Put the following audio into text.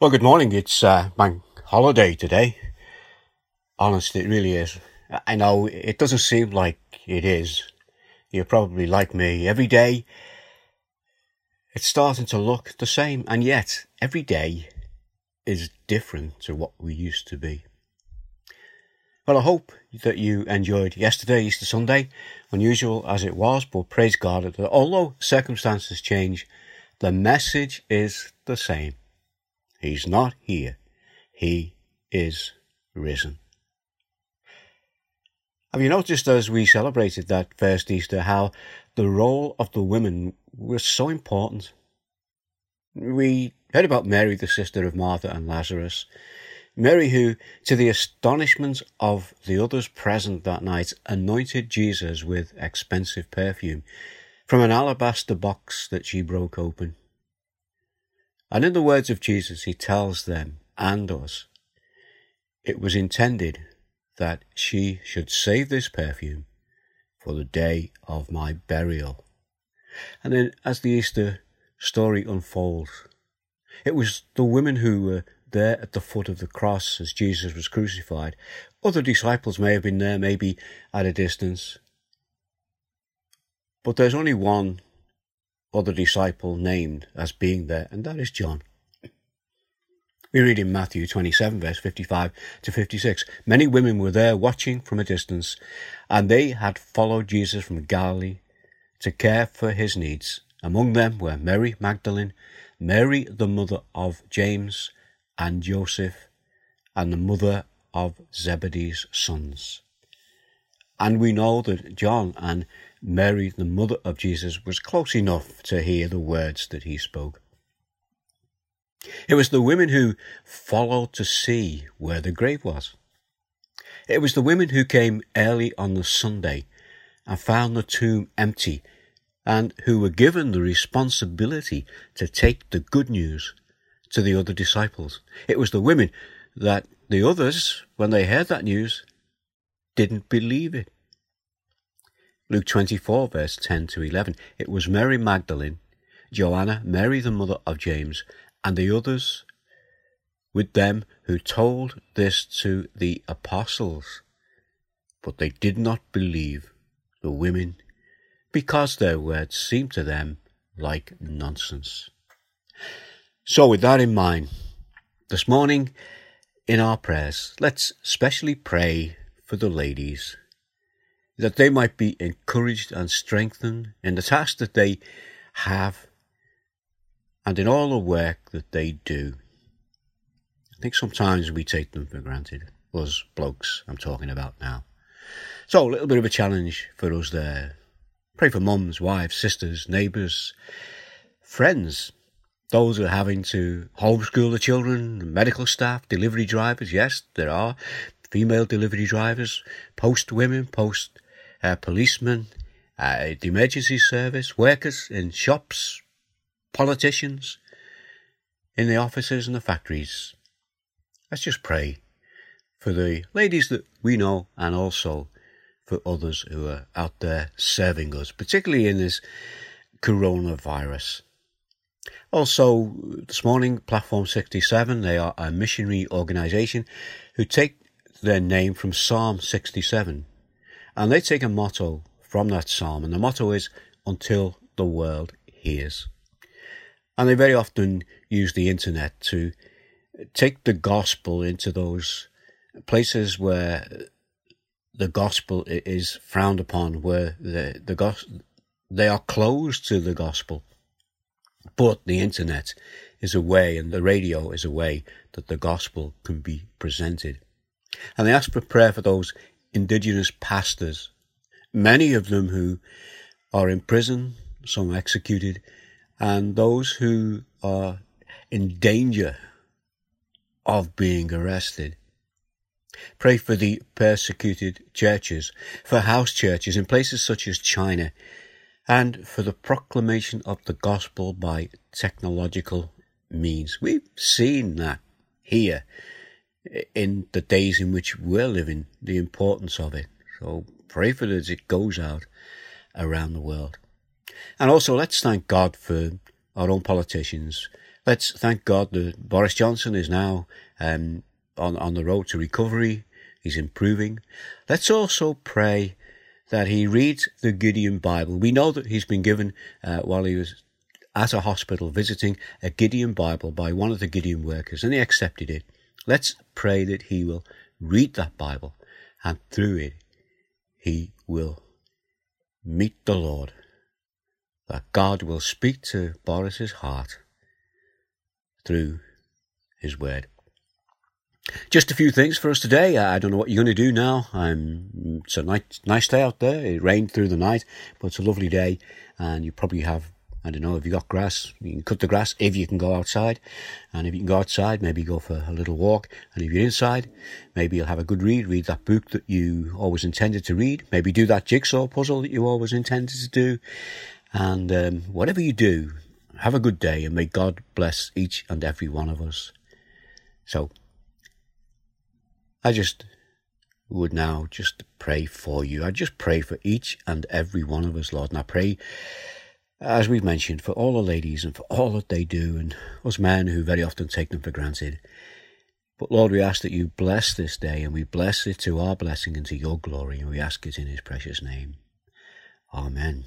Well, good morning. It's uh, bank holiday today. Honest, it really is. I know it doesn't seem like it is. You're probably like me. Every day, it's starting to look the same, and yet every day is different to what we used to be. Well, I hope that you enjoyed yesterday, Easter Sunday, unusual as it was, but praise God that although circumstances change, the message is the same. He's not here. He is risen. Have you noticed as we celebrated that first Easter how the role of the women was so important? We heard about Mary, the sister of Martha and Lazarus. Mary, who, to the astonishment of the others present that night, anointed Jesus with expensive perfume from an alabaster box that she broke open. And in the words of Jesus, he tells them and us, it was intended that she should save this perfume for the day of my burial. And then as the Easter story unfolds, it was the women who were there at the foot of the cross as Jesus was crucified. Other disciples may have been there, maybe at a distance. But there's only one other disciple named as being there, and that is John. We read in Matthew 27, verse 55 to 56 Many women were there watching from a distance, and they had followed Jesus from Galilee to care for his needs. Among them were Mary Magdalene, Mary, the mother of James and Joseph, and the mother of Zebedee's sons. And we know that John and Mary, the mother of Jesus, was close enough to hear the words that he spoke. It was the women who followed to see where the grave was. It was the women who came early on the Sunday and found the tomb empty and who were given the responsibility to take the good news to the other disciples. It was the women that the others, when they heard that news, didn't believe it. Luke 24, verse 10 to 11. It was Mary Magdalene, Joanna, Mary the mother of James, and the others with them who told this to the apostles. But they did not believe the women because their words seemed to them like nonsense. So, with that in mind, this morning in our prayers, let's specially pray for the ladies that they might be encouraged and strengthened in the task that they have and in all the work that they do. I think sometimes we take them for granted, us blokes I'm talking about now. So, a little bit of a challenge for us there. Pray for mums, wives, sisters, neighbours, friends, those who are having to homeschool the children, medical staff, delivery drivers. Yes, there are female delivery drivers, post women, post uh, policemen, uh, the emergency service, workers in shops, politicians, in the offices and the factories. Let's just pray for the ladies that we know and also for others who are out there serving us, particularly in this coronavirus. Also, this morning, Platform 67, they are a missionary organisation who take their name from Psalm 67. And they take a motto from that psalm, and the motto is, until the world hears. And they very often use the internet to take the gospel into those places where the gospel is frowned upon, where the, the they are closed to the gospel. But the internet is a way, and the radio is a way that the gospel can be presented. And they ask for prayer for those indigenous pastors, many of them who are in prison, some executed, and those who are in danger of being arrested. Pray for the persecuted churches, for house churches in places such as China, and for the proclamation of the gospel by technological means. We've seen that here in the days in which we're living, the importance of it. So pray for it as it goes out around the world. And also let's thank God for our own politicians. let's thank God that Boris Johnson is now um, on, on the road to recovery. He's improving. Let's also pray that he reads the Gideon Bible. We know that he's been given, uh, while he was at a hospital visiting, a Gideon Bible by one of the Gideon workers, and he accepted it. Let's pray that he will read that Bible, and through it, he will meet the Lord. That God will speak to Boris's heart through his word. Just a few things for us today. I don't know what you're going to do now. Um, it's a nice, nice day out there. It rained through the night, but it's a lovely day, and you probably have. I don't know if you got grass, you can cut the grass if you can go outside, and if you can go outside, maybe go for a little walk. And if you're inside, maybe you'll have a good read. Read that book that you always intended to read. Maybe do that jigsaw puzzle that you always intended to do. And um, whatever you do, have a good day, and may God bless each and every one of us. So I just would now just pray for you. I just pray for each and every one of us, Lord. And I pray, as we've mentioned, for all the ladies and for all that they do, and us men who very often take them for granted. But Lord, we ask that you bless this day, and we bless it to our blessing and to your glory, and we ask it in his precious name. Amen.